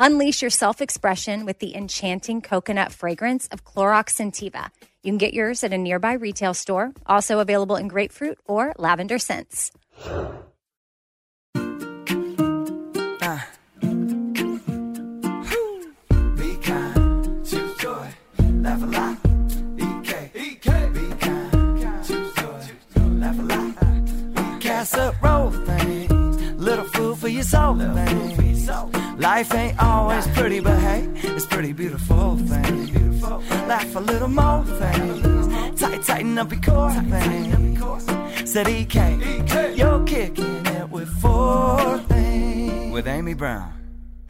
Unleash your self expression with the enchanting coconut fragrance of Clorox Scentiva. You can get yours at a nearby retail store, also available in grapefruit or lavender scents. Casserole thing, little food for your soul thing. Life ain't always pretty, but hey, it's pretty beautiful thing. Laugh a little more thing. Tight, tighten up your core thing. Said EK, you're kicking it with four things. With Amy Brown.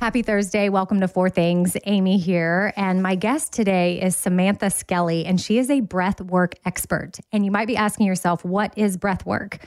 Happy Thursday. Welcome to Four Things. Amy here. And my guest today is Samantha Skelly, and she is a breath work expert. And you might be asking yourself, what is breath work?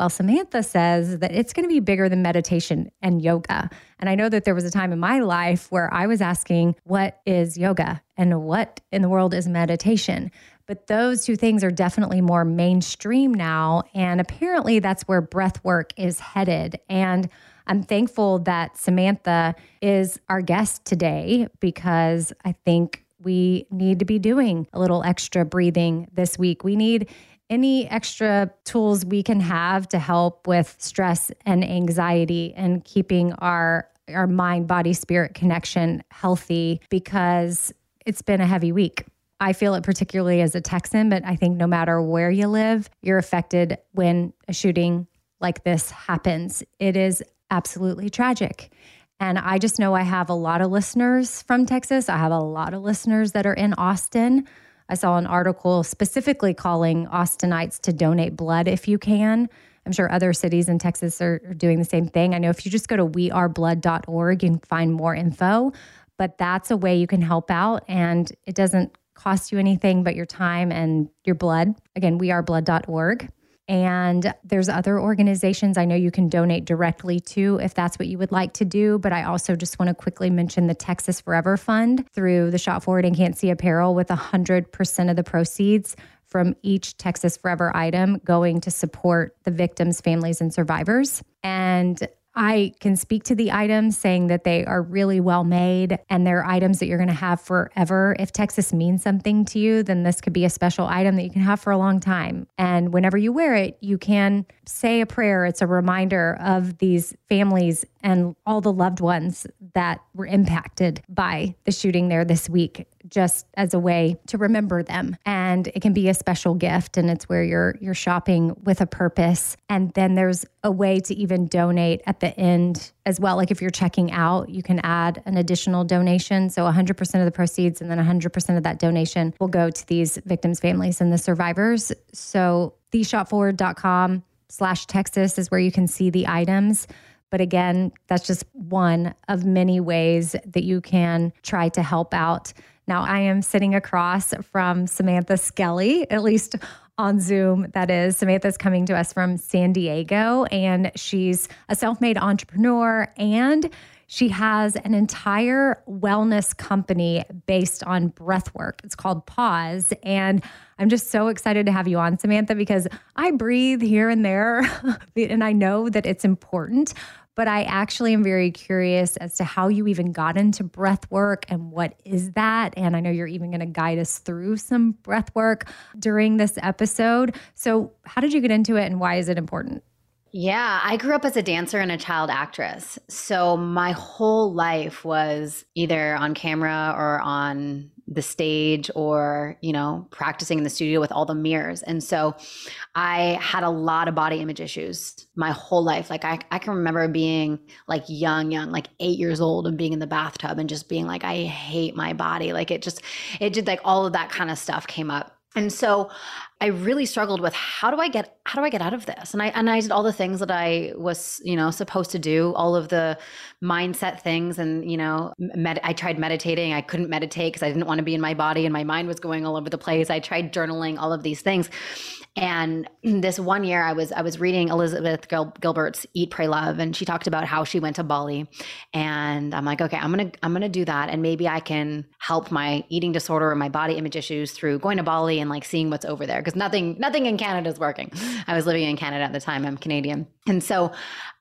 Well, Samantha says that it's going to be bigger than meditation and yoga. And I know that there was a time in my life where I was asking, what is yoga and what in the world is meditation? But those two things are definitely more mainstream now. And apparently that's where breath work is headed. And I'm thankful that Samantha is our guest today because I think we need to be doing a little extra breathing this week. We need any extra tools we can have to help with stress and anxiety and keeping our our mind body spirit connection healthy because it's been a heavy week. I feel it particularly as a Texan, but I think no matter where you live, you're affected when a shooting like this happens. It is absolutely tragic. And I just know I have a lot of listeners from Texas. I have a lot of listeners that are in Austin. I saw an article specifically calling Austinites to donate blood if you can. I'm sure other cities in Texas are, doing the same thing. I know if you just go to weareblood.org, you can find more info, but that's a way you can help out and it doesn't cost you anything but your time and your blood. Again, weareblood.org. And there's other organizations I know you can donate directly to if that's what you would like to do. But I also just want to quickly mention the Texas Forever Fund through the Shop Forward and Can't See Apparel with 100% of the proceeds from each Texas Forever item going to support the victims, families, and survivors. And I can speak to the items saying that they are really well made and they're items that you're going to have forever. If Texas means something to you, then this could be a special item that you can have for a long time. And whenever you wear it, you can say a prayer. It's a reminder of these families and all the loved ones that were impacted by the shooting there this week just as a way to remember them. And it can be a special gift and it's where you're you're shopping with a purpose. And then there's a way to even donate at the end as well. Like if you're checking out, you can add an additional donation. So 100% of the proceeds and then 100% of that donation will go to these victims' families and the survivors. So theshopforward.com slash Texas is where you can see the items. But again, that's just one of many ways that you can try to help out. Now, I am sitting across from Samantha Skelly, at least on Zoom. That is, Samantha's coming to us from San Diego, and she's a self made entrepreneur and she has an entire wellness company based on breath work. It's called Pause. And I'm just so excited to have you on, Samantha, because I breathe here and there, and I know that it's important but I actually am very curious as to how you even got into breath work and what is that. And I know you're even going to guide us through some breath work during this episode. So, how did you get into it and why is it important? Yeah, I grew up as a dancer and a child actress. So my whole life was either on camera or on the stage or you know practicing in the studio with all the mirrors. And so i had a lot of body image issues my whole life. Like i, I can remember being like young young like eight years old and being in the bathtub and just being like i hate my body. Like it just it did like all of that kind of stuff came up and so I really struggled with how do I get how do I get out of this? And I and I did all the things that I was, you know, supposed to do, all of the mindset things and, you know, med- I tried meditating. I couldn't meditate because I didn't want to be in my body and my mind was going all over the place. I tried journaling, all of these things. And this one year I was I was reading Elizabeth Gil- Gilbert's Eat Pray Love and she talked about how she went to Bali and I'm like, okay, I'm to I'm to do that and maybe I can help my eating disorder or my body image issues through going to Bali and like seeing what's over there because nothing nothing in Canada is working. I was living in Canada at the time. I'm Canadian. And so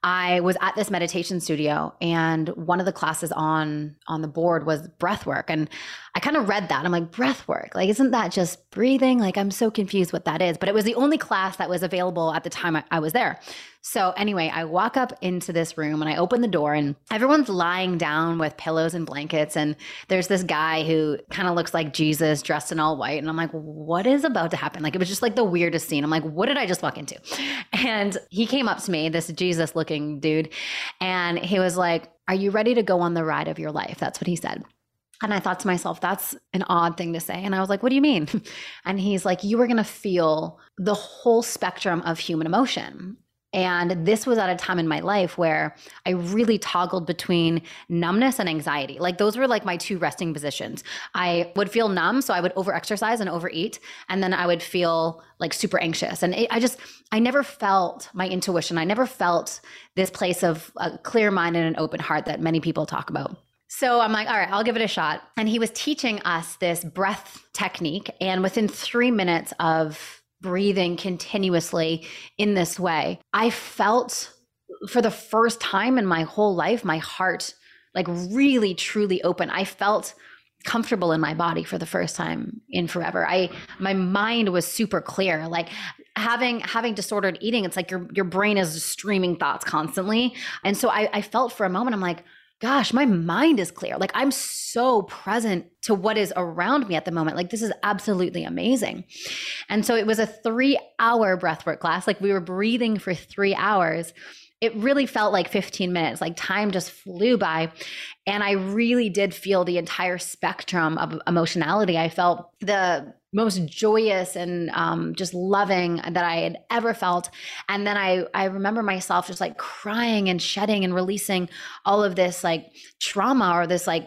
I was at this meditation studio and one of the classes on on the board was breath work and I kind of read that. I'm like breath work. Like isn't that just breathing? Like I'm so confused what that is. But it was the only class that was available at the time I, I was there. So anyway, I walk up into this room and I open the door and everyone's lying down with pillows and blankets and there's this guy who kind of looks like Jesus dressed in all white and I'm like what is about to happen? Like it was just like the weirdest scene. I'm like what did I just walk into? And he came up to me, this Jesus looking dude, and he was like, "Are you ready to go on the ride of your life?" That's what he said. And I thought to myself, that's an odd thing to say. And I was like, what do you mean? And he's like, you are going to feel the whole spectrum of human emotion. And this was at a time in my life where I really toggled between numbness and anxiety. Like those were like my two resting positions. I would feel numb, so I would overexercise and overeat, and then I would feel like super anxious. And it, I just, I never felt my intuition. I never felt this place of a clear mind and an open heart that many people talk about. So I'm like, all right, I'll give it a shot. And he was teaching us this breath technique. And within three minutes of breathing continuously in this way, I felt for the first time in my whole life, my heart like really truly open. I felt comfortable in my body for the first time in forever. I my mind was super clear. Like having having disordered eating, it's like your your brain is streaming thoughts constantly. And so I, I felt for a moment, I'm like, gosh, my mind is clear. Like I'm so present to what is around me at the moment. Like this is absolutely amazing. And so it was a three hour breathwork class. Like we were breathing for three hours. It really felt like 15 minutes, like time just flew by. And I really did feel the entire spectrum of emotionality. I felt the most joyous and um, just loving that I had ever felt. And then I I remember myself just like crying and shedding and releasing all of this like trauma or this like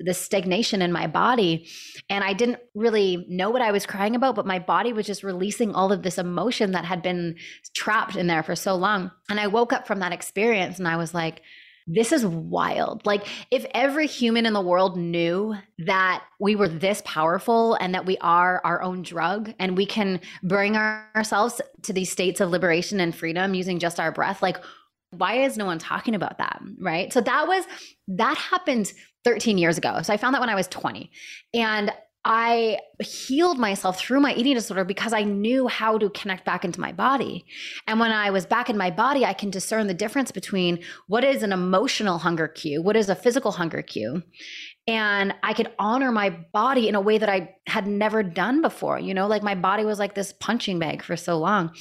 this stagnation in my body. And I didn't really know what I was crying about, but my body was just releasing all of this emotion that had been trapped in there for so long. And I woke up from that experience and I was like, this is wild. Like, if every human in the world knew that we were this powerful and that we are our own drug and we can bring our, ourselves to these states of liberation and freedom using just our breath, like, why is no one talking about that? Right. So that was, that happened 13 years ago. So I found that when I was 20. And I healed myself through my eating disorder because I knew how to connect back into my body. And when I was back in my body, I can discern the difference between what is an emotional hunger cue, what is a physical hunger cue. And I could honor my body in a way that I had never done before. You know, like my body was like this punching bag for so long.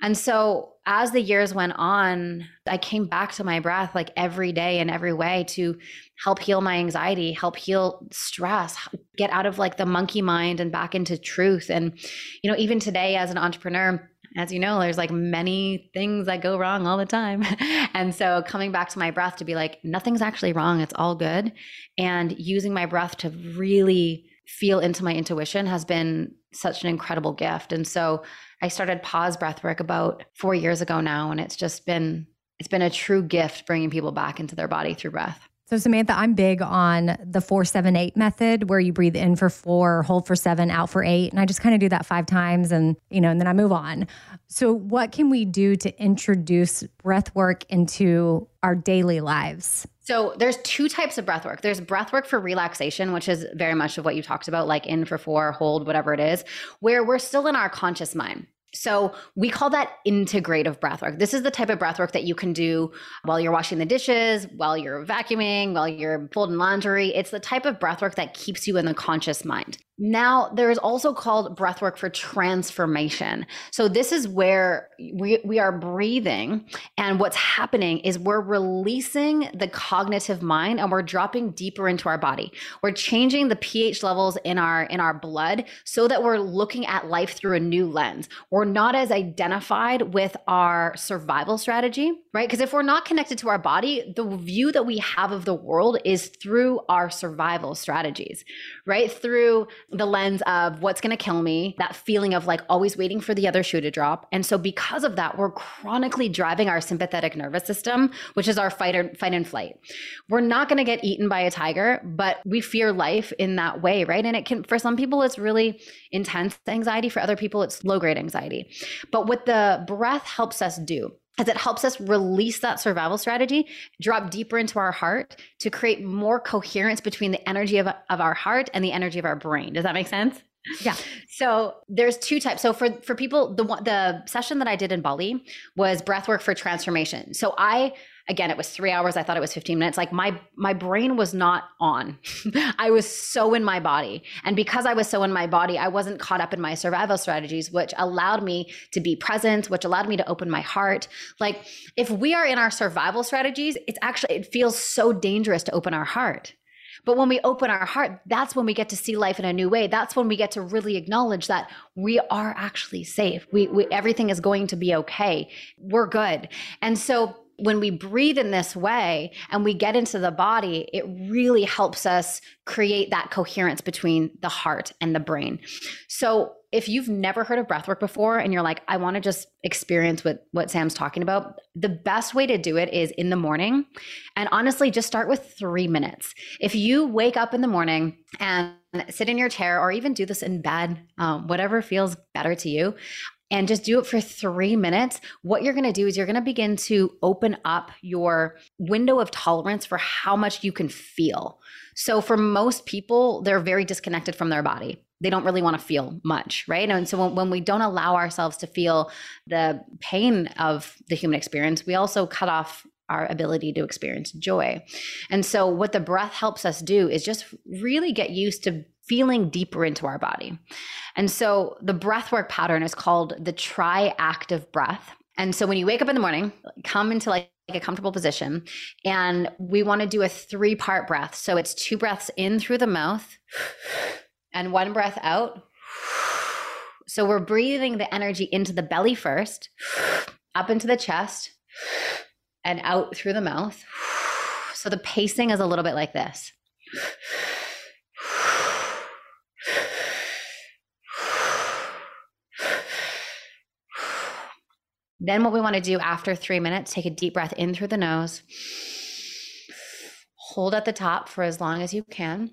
And so as the years went on, I came back to my breath like every day in every way to help heal my anxiety, help heal stress, get out of like the monkey mind and back into truth. And, you know, even today as an entrepreneur, as you know, there's like many things that go wrong all the time. and so coming back to my breath to be like, nothing's actually wrong, it's all good. And using my breath to really feel into my intuition has been such an incredible gift. And so I started pause breath work about four years ago now, and it's just been it's been a true gift bringing people back into their body through breath. So, Samantha, I'm big on the four, seven, eight method where you breathe in for four, hold for seven, out for eight. And I just kind of do that five times and, you know, and then I move on. So, what can we do to introduce breath work into our daily lives? So there's two types of breath work. There's breath work for relaxation, which is very much of what you talked about, like in for four, hold, whatever it is, where we're still in our conscious mind. So we call that integrative breath work. This is the type of breath work that you can do while you're washing the dishes, while you're vacuuming, while you're folding laundry. It's the type of breath work that keeps you in the conscious mind. Now, there is also called breathwork for transformation. So, this is where we, we are breathing, and what's happening is we're releasing the cognitive mind and we're dropping deeper into our body. We're changing the pH levels in our in our blood so that we're looking at life through a new lens. We're not as identified with our survival strategy, right? Because if we're not connected to our body, the view that we have of the world is through our survival strategies, right? Through the lens of what's going to kill me, that feeling of like always waiting for the other shoe to drop. And so because of that, we're chronically driving our sympathetic nervous system, which is our fight or fight and flight. We're not going to get eaten by a tiger, but we fear life in that way, right? And it can for some people it's really intense anxiety, for other people it's low grade anxiety. But what the breath helps us do as it helps us release that survival strategy, drop deeper into our heart to create more coherence between the energy of, of our heart and the energy of our brain. Does that make sense? Yeah. So there's two types. So for for people, the the session that I did in Bali was breath work for transformation. So I again it was three hours i thought it was 15 minutes like my my brain was not on i was so in my body and because i was so in my body i wasn't caught up in my survival strategies which allowed me to be present which allowed me to open my heart like if we are in our survival strategies it's actually it feels so dangerous to open our heart but when we open our heart, that's when we get to see life in a new way. That's when we get to really acknowledge that we are actually safe. We, we everything is going to be okay. We're good. And so when we breathe in this way and we get into the body, it really helps us create that coherence between the heart and the brain. So, if you've never heard of breathwork before and you're like, I want to just experience what, what Sam's talking about, the best way to do it is in the morning. And honestly, just start with three minutes. If you wake up in the morning and sit in your chair or even do this in bed, um, whatever feels better to you, and just do it for three minutes, what you're going to do is you're going to begin to open up your window of tolerance for how much you can feel. So, for most people, they're very disconnected from their body. They don't really want to feel much, right? And so, when, when we don't allow ourselves to feel the pain of the human experience, we also cut off our ability to experience joy. And so, what the breath helps us do is just really get used to feeling deeper into our body. And so the breath work pattern is called the tri-active breath. And so when you wake up in the morning, come into like a comfortable position and we want to do a three part breath. So it's two breaths in through the mouth and one breath out. So we're breathing the energy into the belly first, up into the chest and out through the mouth. So the pacing is a little bit like this. Then, what we want to do after three minutes, take a deep breath in through the nose, hold at the top for as long as you can,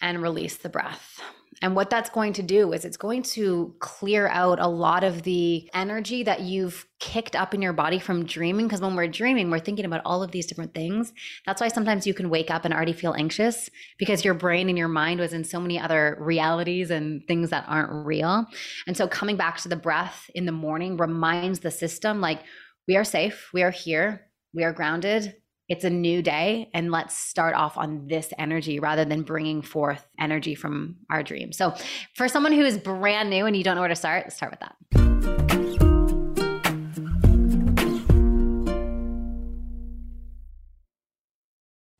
and release the breath. And what that's going to do is it's going to clear out a lot of the energy that you've kicked up in your body from dreaming. Because when we're dreaming, we're thinking about all of these different things. That's why sometimes you can wake up and already feel anxious because your brain and your mind was in so many other realities and things that aren't real. And so coming back to the breath in the morning reminds the system like, we are safe, we are here, we are grounded, it's a new day and let's start off on this energy rather than bringing forth energy from our dream. So, for someone who is brand new and you don't know where to start, let's start with that.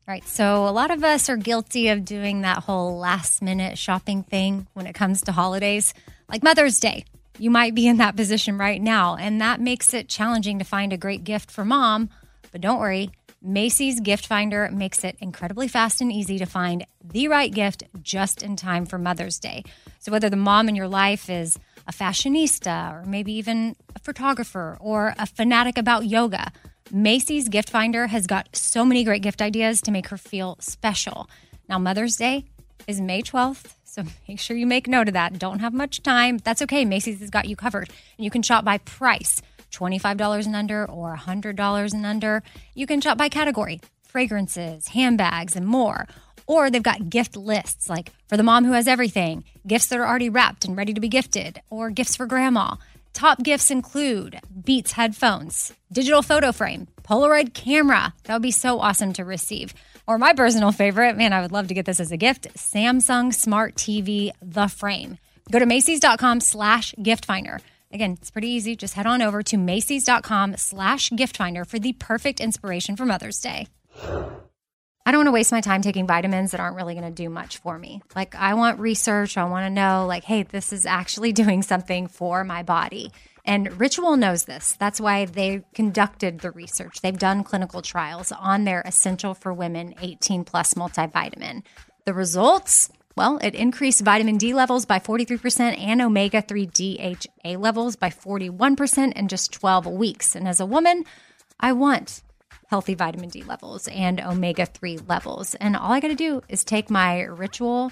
Right. so a lot of us are guilty of doing that whole last minute shopping thing when it comes to holidays, like Mother's Day. You might be in that position right now, and that makes it challenging to find a great gift for mom. But don't worry, Macy's Gift Finder makes it incredibly fast and easy to find the right gift just in time for Mother's Day. So, whether the mom in your life is a fashionista or maybe even a photographer or a fanatic about yoga, Macy's Gift Finder has got so many great gift ideas to make her feel special. Now, Mother's Day is May 12th, so make sure you make note of that. Don't have much time. That's okay. Macy's has got you covered. And you can shop by price. $25 and under or $100 and under. You can shop by category fragrances, handbags, and more. Or they've got gift lists like for the mom who has everything, gifts that are already wrapped and ready to be gifted, or gifts for grandma. Top gifts include Beats headphones, digital photo frame, Polaroid camera. That would be so awesome to receive. Or my personal favorite, man, I would love to get this as a gift Samsung Smart TV, the frame. Go to Macy's.com slash gift finder. Again, it's pretty easy. Just head on over to Macy's.com slash gift finder for the perfect inspiration for Mother's Day. I don't want to waste my time taking vitamins that aren't really going to do much for me. Like, I want research. I want to know, like, hey, this is actually doing something for my body. And Ritual knows this. That's why they conducted the research. They've done clinical trials on their Essential for Women 18 Plus multivitamin. The results well, it increased vitamin D levels by 43% and omega 3 DHA levels by 41% in just 12 weeks. And as a woman, I want healthy vitamin D levels and omega 3 levels. And all I got to do is take my ritual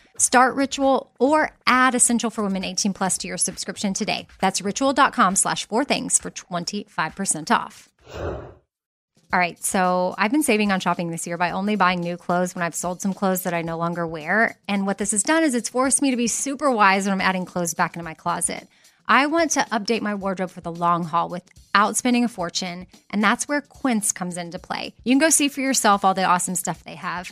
Start Ritual or add Essential for Women 18 Plus to your subscription today. That's ritual.com slash four things for 25% off. All right, so I've been saving on shopping this year by only buying new clothes when I've sold some clothes that I no longer wear. And what this has done is it's forced me to be super wise when I'm adding clothes back into my closet. I want to update my wardrobe for the long haul without spending a fortune, and that's where Quince comes into play. You can go see for yourself all the awesome stuff they have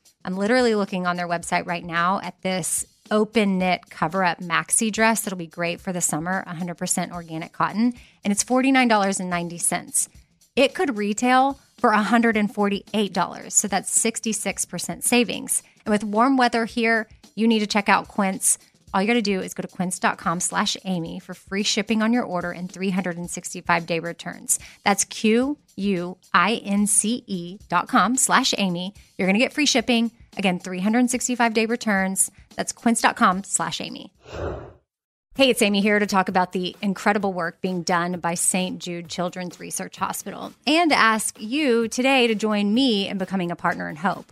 I'm literally looking on their website right now at this open knit cover up maxi dress that'll be great for the summer, 100% organic cotton, and it's $49.90. It could retail for $148, so that's 66% savings. And with warm weather here, you need to check out Quince. All you got to do is go to quince.com slash Amy for free shipping on your order and 365 day returns. That's Q U I N C E dot com slash Amy. You're going to get free shipping Again, 365 day returns. That's quince.com slash Amy. Hey, it's Amy here to talk about the incredible work being done by St. Jude Children's Research Hospital and ask you today to join me in becoming a partner in hope.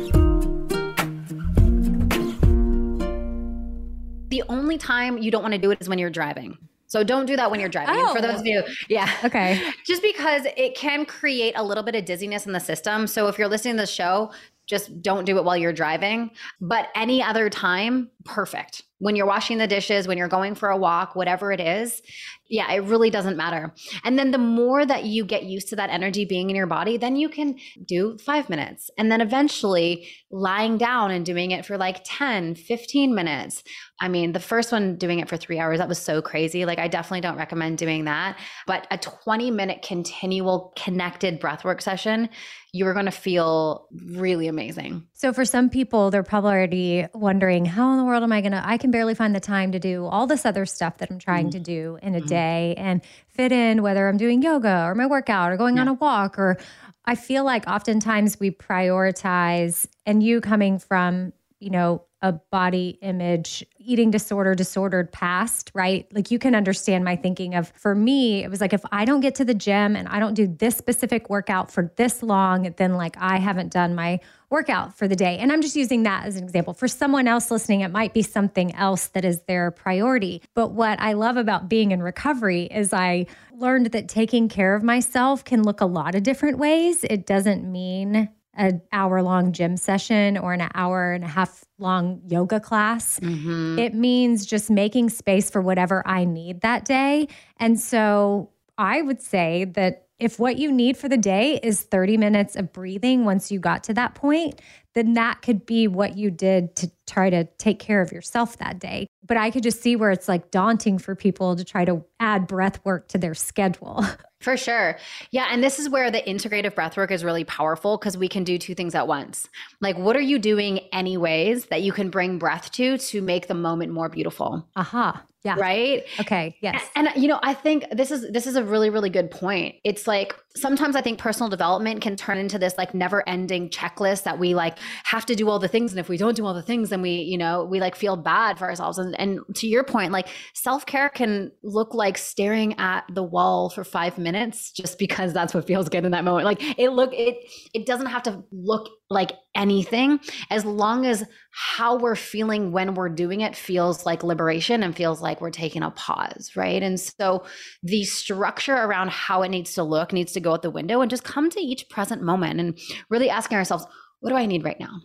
The only time you don't want to do it is when you're driving. So don't do that when you're driving. And for those of oh. you, yeah. Okay. Just because it can create a little bit of dizziness in the system. So if you're listening to the show, just don't do it while you're driving. But any other time, perfect. When you're washing the dishes, when you're going for a walk, whatever it is, yeah, it really doesn't matter. And then the more that you get used to that energy being in your body, then you can do five minutes. And then eventually lying down and doing it for like 10, 15 minutes. I mean, the first one doing it for three hours, that was so crazy. Like, I definitely don't recommend doing that. But a 20 minute continual connected breathwork session, you're going to feel really amazing. So, for some people, they're probably already wondering, how in the world am I going to? I can barely find the time to do all this other stuff that I'm trying mm-hmm. to do in a mm-hmm. day and fit in whether I'm doing yoga or my workout or going yeah. on a walk or I feel like oftentimes we prioritize, and you coming from, you know, a body image eating disorder disordered past right? Like you can understand my thinking of for me it was like if i don't get to the gym and i don't do this specific workout for this long then like i haven't done my workout for the day. And i'm just using that as an example. For someone else listening it might be something else that is their priority. But what i love about being in recovery is i learned that taking care of myself can look a lot of different ways. It doesn't mean an hour long gym session or an hour and a half long yoga class. Mm-hmm. It means just making space for whatever I need that day. And so I would say that if what you need for the day is 30 minutes of breathing once you got to that point, then that could be what you did to try to take care of yourself that day. But I could just see where it's like daunting for people to try to add breath work to their schedule. For sure. Yeah. And this is where the integrative breath work is really powerful because we can do two things at once. Like, what are you doing, anyways, that you can bring breath to to make the moment more beautiful? Aha. Uh-huh. Yeah. Right? Okay. Yes. And, and, you know, I think this is this is a really really good point. It's like sometimes I think personal development can turn into this like never-ending checklist that we like have to do all the things and if we don't do all the things then we, you know, we like feel bad for ourselves and and to your point, like self-care can look like staring at the wall for 5 minutes just because that's what feels good in that moment. Like it look it it doesn't have to look like anything as long as how we're feeling when we're doing it feels like liberation and feels like we're taking a pause, right? And so the structure around how it needs to look needs to go out the window and just come to each present moment and really asking ourselves, what do I need right now?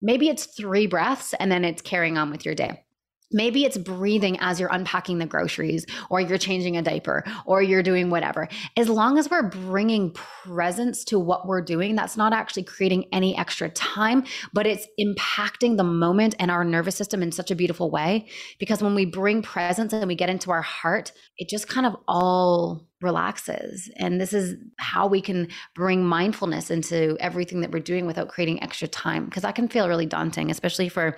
Maybe it's three breaths and then it's carrying on with your day. Maybe it's breathing as you're unpacking the groceries or you're changing a diaper or you're doing whatever. As long as we're bringing presence to what we're doing, that's not actually creating any extra time, but it's impacting the moment and our nervous system in such a beautiful way. Because when we bring presence and we get into our heart, it just kind of all relaxes. And this is how we can bring mindfulness into everything that we're doing without creating extra time. Because that can feel really daunting, especially for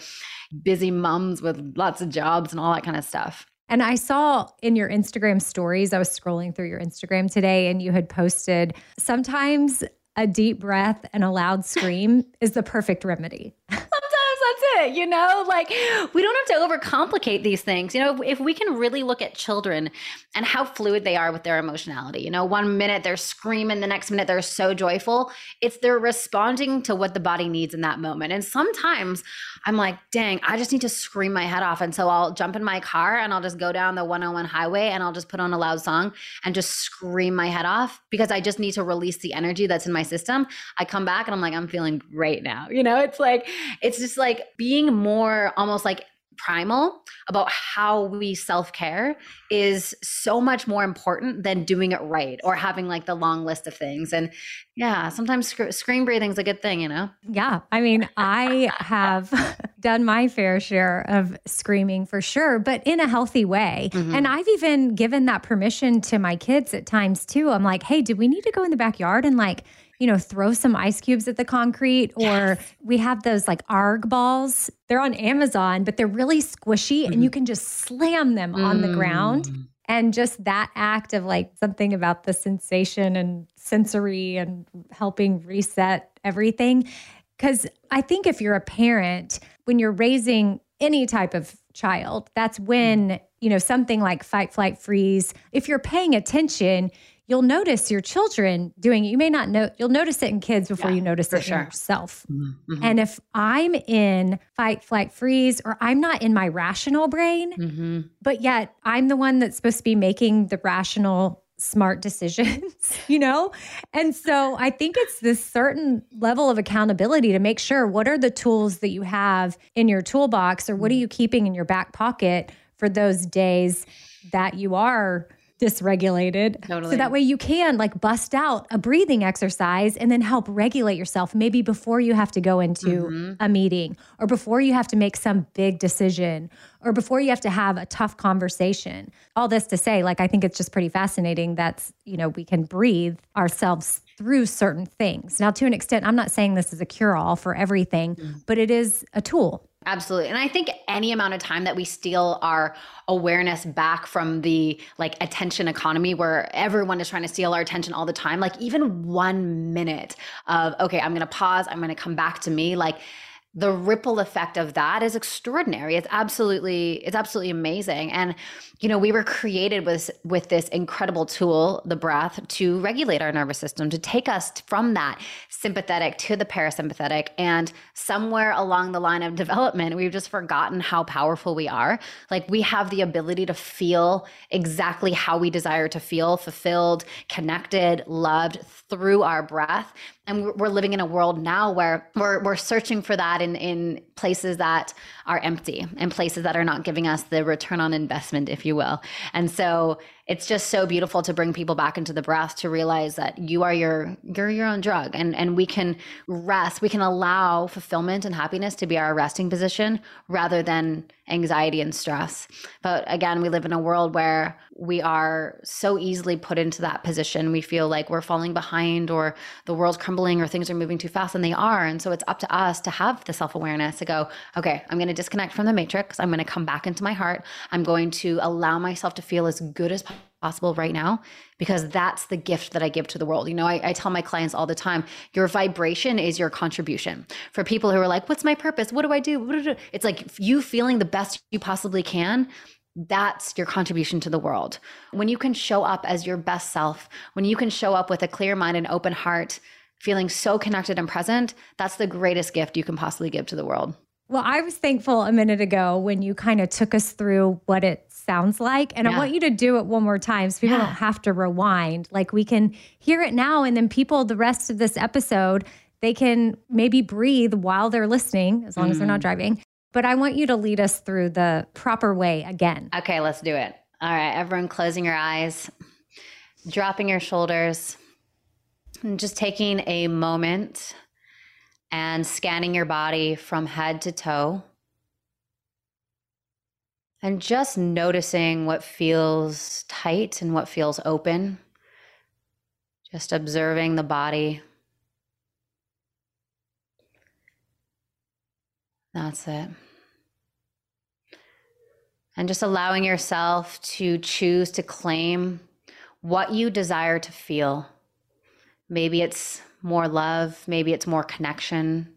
busy mums with lots of jobs and all that kind of stuff. And I saw in your Instagram stories, I was scrolling through your Instagram today, and you had posted sometimes a deep breath and a loud scream is the perfect remedy. Sometimes that's it. You know, like we don't have to overcomplicate these things. You know, if, if, we can really look at children and how fluid they are with their emotionality, you know, one minute they're screaming, the next minute they're so joyful. It's they're responding to what the body needs in that moment. And sometimes I'm like, dang, I just need to scream my head off. And so I'll jump in my car and I'll just go down the 101 highway and I'll just put on a loud song and just scream my head off because I just need to release the energy that's in my system. I come back and I'm like, I'm feeling great now. You know, it's like, it's just like, being more almost like primal about how we self-care is so much more important than doing it right or having like the long list of things. And yeah sometimes sc- screen breathing is a good thing you know? Yeah. I mean i have done my fair share of screaming for sure but in a healthy way. Mm-hmm. and i've even given that permission to my kids at times too. I'm like hey do we need to go in the backyard and like you know, throw some ice cubes at the concrete, or yes. we have those like arg balls. They're on Amazon, but they're really squishy mm-hmm. and you mm-hmm. can just slam them mm-hmm. on the ground. Mm. And just that act of like something about the sensation and sensory and helping reset everything. Because I think if you're a parent, when you're raising any type of child, that's when, you know, something like fight, flight, freeze, if you're paying attention, you'll notice your children doing it. You may not know, you'll notice it in kids before yeah, you notice it sure. in yourself. Mm-hmm, mm-hmm. And if I'm in fight, flight, freeze, or I'm not in my rational brain, mm-hmm. but yet I'm the one that's supposed to be making the rational smart decisions, you know? And so I think it's this certain level of accountability to make sure what are the tools that you have in your toolbox or what are mm. you keeping in your back pocket for those days that you are dysregulated. Totally. So that way you can like bust out a breathing exercise and then help regulate yourself maybe before you have to go into mm-hmm. a meeting or before you have to make some big decision or before you have to have a tough conversation. All this to say like I think it's just pretty fascinating that's, you know, we can breathe ourselves through certain things. Now to an extent I'm not saying this is a cure all for everything, mm-hmm. but it is a tool Absolutely. And I think any amount of time that we steal our awareness back from the like attention economy where everyone is trying to steal our attention all the time, like even one minute of, okay, I'm going to pause, I'm going to come back to me, like the ripple effect of that is extraordinary. It's absolutely, it's absolutely amazing. And you know, we were created with with this incredible tool, the breath, to regulate our nervous system, to take us from that sympathetic to the parasympathetic. And somewhere along the line of development, we've just forgotten how powerful we are. Like we have the ability to feel exactly how we desire to feel, fulfilled, connected, loved through our breath. And we're living in a world now where we're, we're searching for that in, in places that are empty and places that are not giving us the return on investment, if you will. And so it's just so beautiful to bring people back into the breath to realize that you are your you're your own drug and and we can rest we can allow fulfillment and happiness to be our resting position rather than anxiety and stress. But again we live in a world where we are so easily put into that position. We feel like we're falling behind or the world's crumbling or things are moving too fast and they are. And so it's up to us to have the self-awareness to go okay i'm going to disconnect from the matrix i'm going to come back into my heart i'm going to allow myself to feel as good as possible right now because that's the gift that I give to the world. You know, I, I, tell my clients all the time your vibration is your contribution. For people who are like, what's my purpose? What do I do? It's like you feeling the best you possibly can. That's your contribution to the world. When you can show up as your best self, when you can show up with a clear mind and open heart, feeling so connected and present, that's the greatest gift you can possibly give to the world. Well, I was thankful a minute ago when you kind of took us through what it sounds like. And yeah. I want you to do it one more time so people yeah. don't have to rewind. Like we can hear it now, and then people, the rest of this episode, they can maybe breathe while they're listening, as long mm. as they're not mm. driving. But I want you to lead us through the proper way again. Okay, let's do it. All right, everyone, closing your eyes, dropping your shoulders, and just taking a moment and scanning your body from head to toe and just noticing what feels tight and what feels open. Just observing the body. That's it. And just allowing yourself to choose to claim what you desire to feel. Maybe it's more love, maybe it's more connection,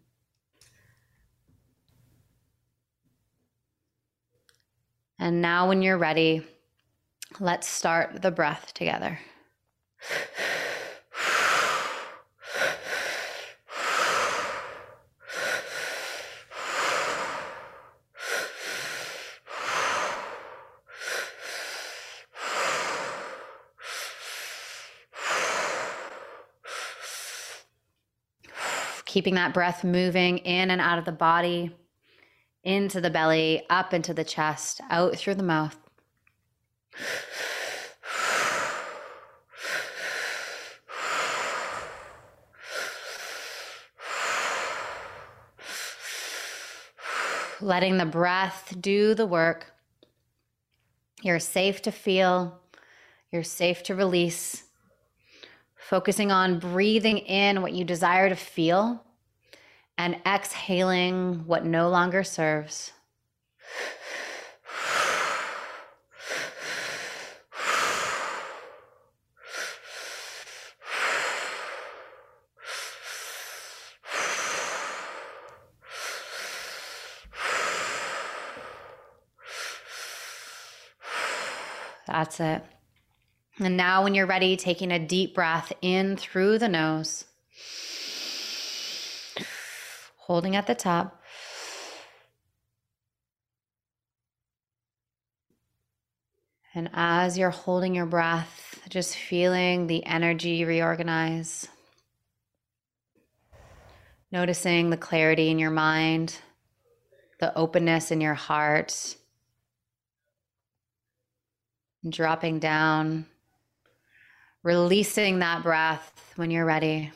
And now, when you're ready, let's start the breath together. Keeping that breath moving in and out of the body into the belly, up into the chest, out through the mouth. Letting the breath do the work. You're safe to feel, you're safe to release. Focusing on breathing in what you desire to feel and exhaling what no longer serves. That's it. And now, when you're ready, taking a deep breath in through the nose, holding at the top. And as you're holding your breath, just feeling the energy reorganize, noticing the clarity in your mind, the openness in your heart, dropping down, releasing that breath when you're ready.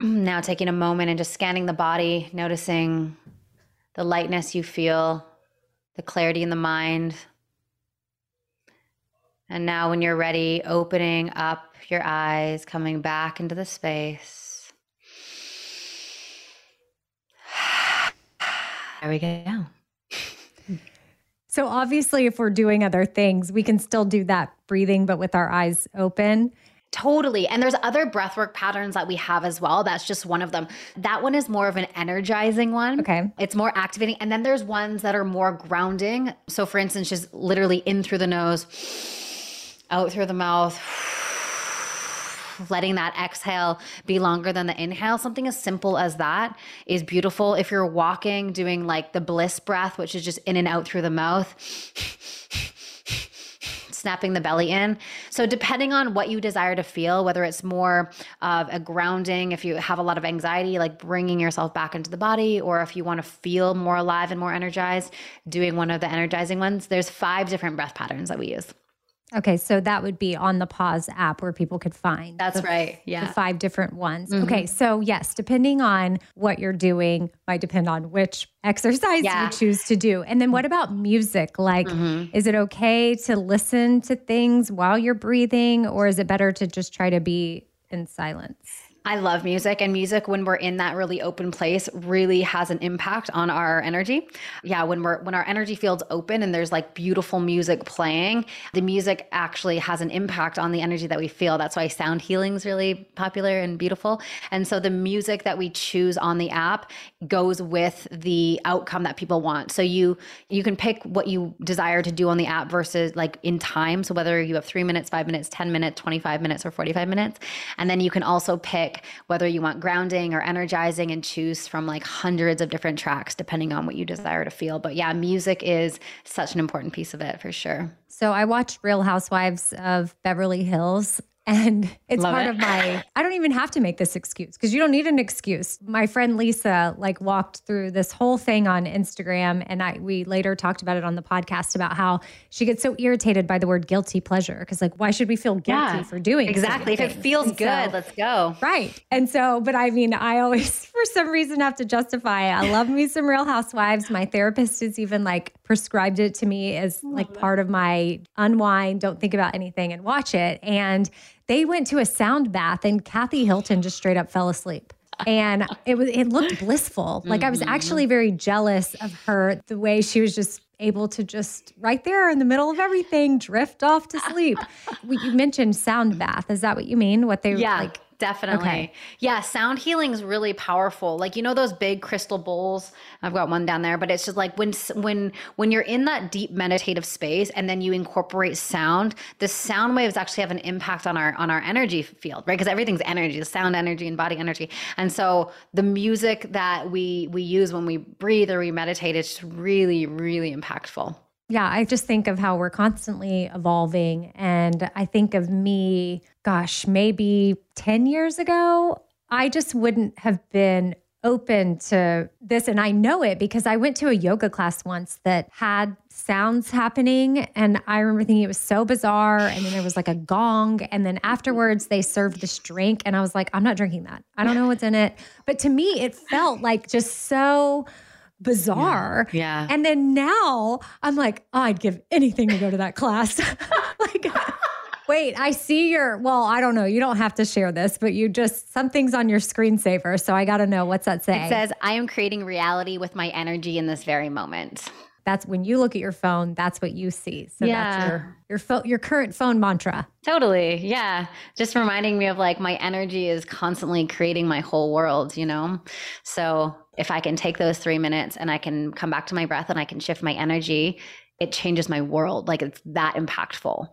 Now, taking a moment and just scanning the body, noticing the lightness you feel, the clarity in the mind. And now, when you're ready, opening up your eyes, coming back into the space. There we go. So, obviously, if we're doing other things, we can still do that breathing, but with our eyes open. Totally. And there's other breathwork patterns that we have as well. That's just one of them. That one is more of an energizing one. Okay. It's more activating. And then there's ones that are more grounding. So, for instance, just literally in through the nose, out through the mouth letting that exhale be longer than the inhale. Something as simple as that is beautiful. If you're walking, doing like the bliss breath, which is just in and out through the mouth. Snapping the belly in. So, depending on what you desire to feel, whether it's more of a grounding, if you have a lot of anxiety, like bringing yourself back into the body, or if you want to feel more alive and more energized, doing one of the energizing ones, there's five different breath patterns that we use. Okay, so that would be on the Pause app where people could find. That's the, right. Yeah. The five different ones. Mm-hmm. Okay, so yes, depending on what you're doing, might depend on which exercise yeah. you choose to do. And then what about music? Like, mm-hmm. is it okay to listen to things while you're breathing, or is it better to just try to be in silence? I love music, and music when we're in that really open place really has an impact on our energy. Yeah, when we're when our energy field's open and there's like beautiful music playing, the music actually has an impact on the energy that we feel. That's why sound healing is really popular and beautiful. And so the music that we choose on the app goes with the outcome that people want. So you you can pick what you desire to do on the app versus like in time. So whether you have three minutes, five minutes, ten minutes, twenty five minutes, or forty five minutes, and then you can also pick whether you want grounding or energizing and choose from like hundreds of different tracks depending on what you desire to feel. But yeah, music is such an important piece of it for sure. So I watched Real Housewives of Beverly Hills and it's Love part it. of my, I don't even have to make this excuse because you don't need an excuse. My friend Lisa like walked through this whole thing on Instagram and I, we later talked about it on the podcast about how she gets so irritated by the word guilty pleasure. Cause like, why should we feel guilty yeah, for doing Exactly. If it feels and good, so, let's go. Right. And so, but I mean, I always, for some reason, have to justify it. I love me some real housewives. My therapist has even like prescribed it to me as like part of my unwind, don't think about anything and watch it. And they went to a sound bath and Kathy Hilton just straight up fell asleep. And it was it looked blissful. Like I was mm-hmm. actually very jealous of her the way she was just able to just right there in the middle of everything drift off to sleep. you mentioned sound bath. Is that what you mean? What they yeah. like Definitely. Okay. Yeah, sound healing is really powerful. Like you know those big crystal bowls. I've got one down there, but it's just like when when when you're in that deep meditative space and then you incorporate sound, the sound waves actually have an impact on our on our energy field, right? Because everything's energy, the sound energy and body energy. And so the music that we we use when we breathe or we meditate is just really really impactful. Yeah, I just think of how we're constantly evolving. And I think of me, gosh, maybe 10 years ago, I just wouldn't have been open to this. And I know it because I went to a yoga class once that had sounds happening. And I remember thinking it was so bizarre. And then there was like a gong. And then afterwards, they served this drink. And I was like, I'm not drinking that. I don't know what's in it. But to me, it felt like just so bizarre. Yeah. And then now I'm like, oh, I'd give anything to go to that class. like, wait, I see your, well, I don't know. You don't have to share this, but you just, something's on your screensaver. So I got to know what's that say? It says, I am creating reality with my energy in this very moment. That's when you look at your phone, that's what you see. So Yeah. that's your, your, pho- your current phone mantra. Totally. Yeah. Just reminding me of like my energy is constantly creating my whole world, you know? So if I can take those three minutes and I can come back to my breath and I can shift my energy, it changes my world. Like it's that impactful.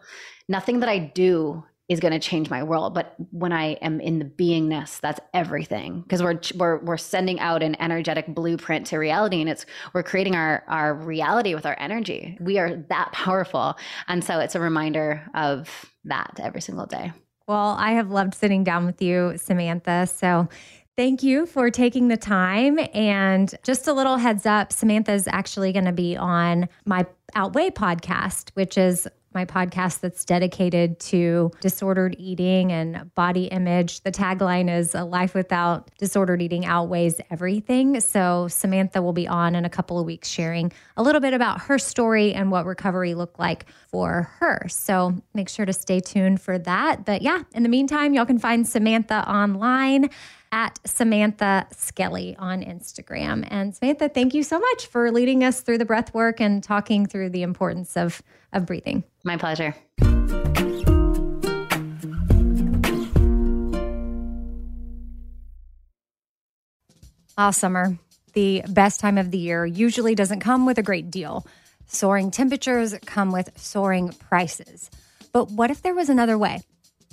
Nothing that I do is going to change my world, but when I am in the beingness, that's everything. Because we're we're we're sending out an energetic blueprint to reality, and it's we're creating our our reality with our energy. We are that powerful, and so it's a reminder of that every single day. Well, I have loved sitting down with you, Samantha. So thank you for taking the time. And just a little heads up Samantha is actually going to be on my Outweigh podcast, which is my podcast that's dedicated to disordered eating and body image. The tagline is A Life Without Disordered Eating Outweighs Everything. So, Samantha will be on in a couple of weeks sharing a little bit about her story and what recovery looked like for her. So, make sure to stay tuned for that. But yeah, in the meantime, y'all can find Samantha online at Samantha Skelly on Instagram. And Samantha, thank you so much for leading us through the breath work and talking through the importance of, of breathing. My pleasure. Ah, summer, the best time of the year, usually doesn't come with a great deal. Soaring temperatures come with soaring prices. But what if there was another way?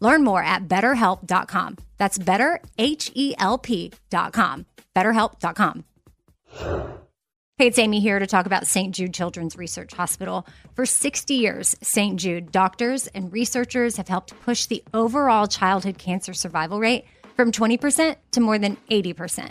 Learn more at betterhelp.com. That's betterhelp.com. Betterhelp.com. Hey, it's Amy here to talk about St. Jude Children's Research Hospital. For 60 years, St. Jude doctors and researchers have helped push the overall childhood cancer survival rate from 20% to more than 80%.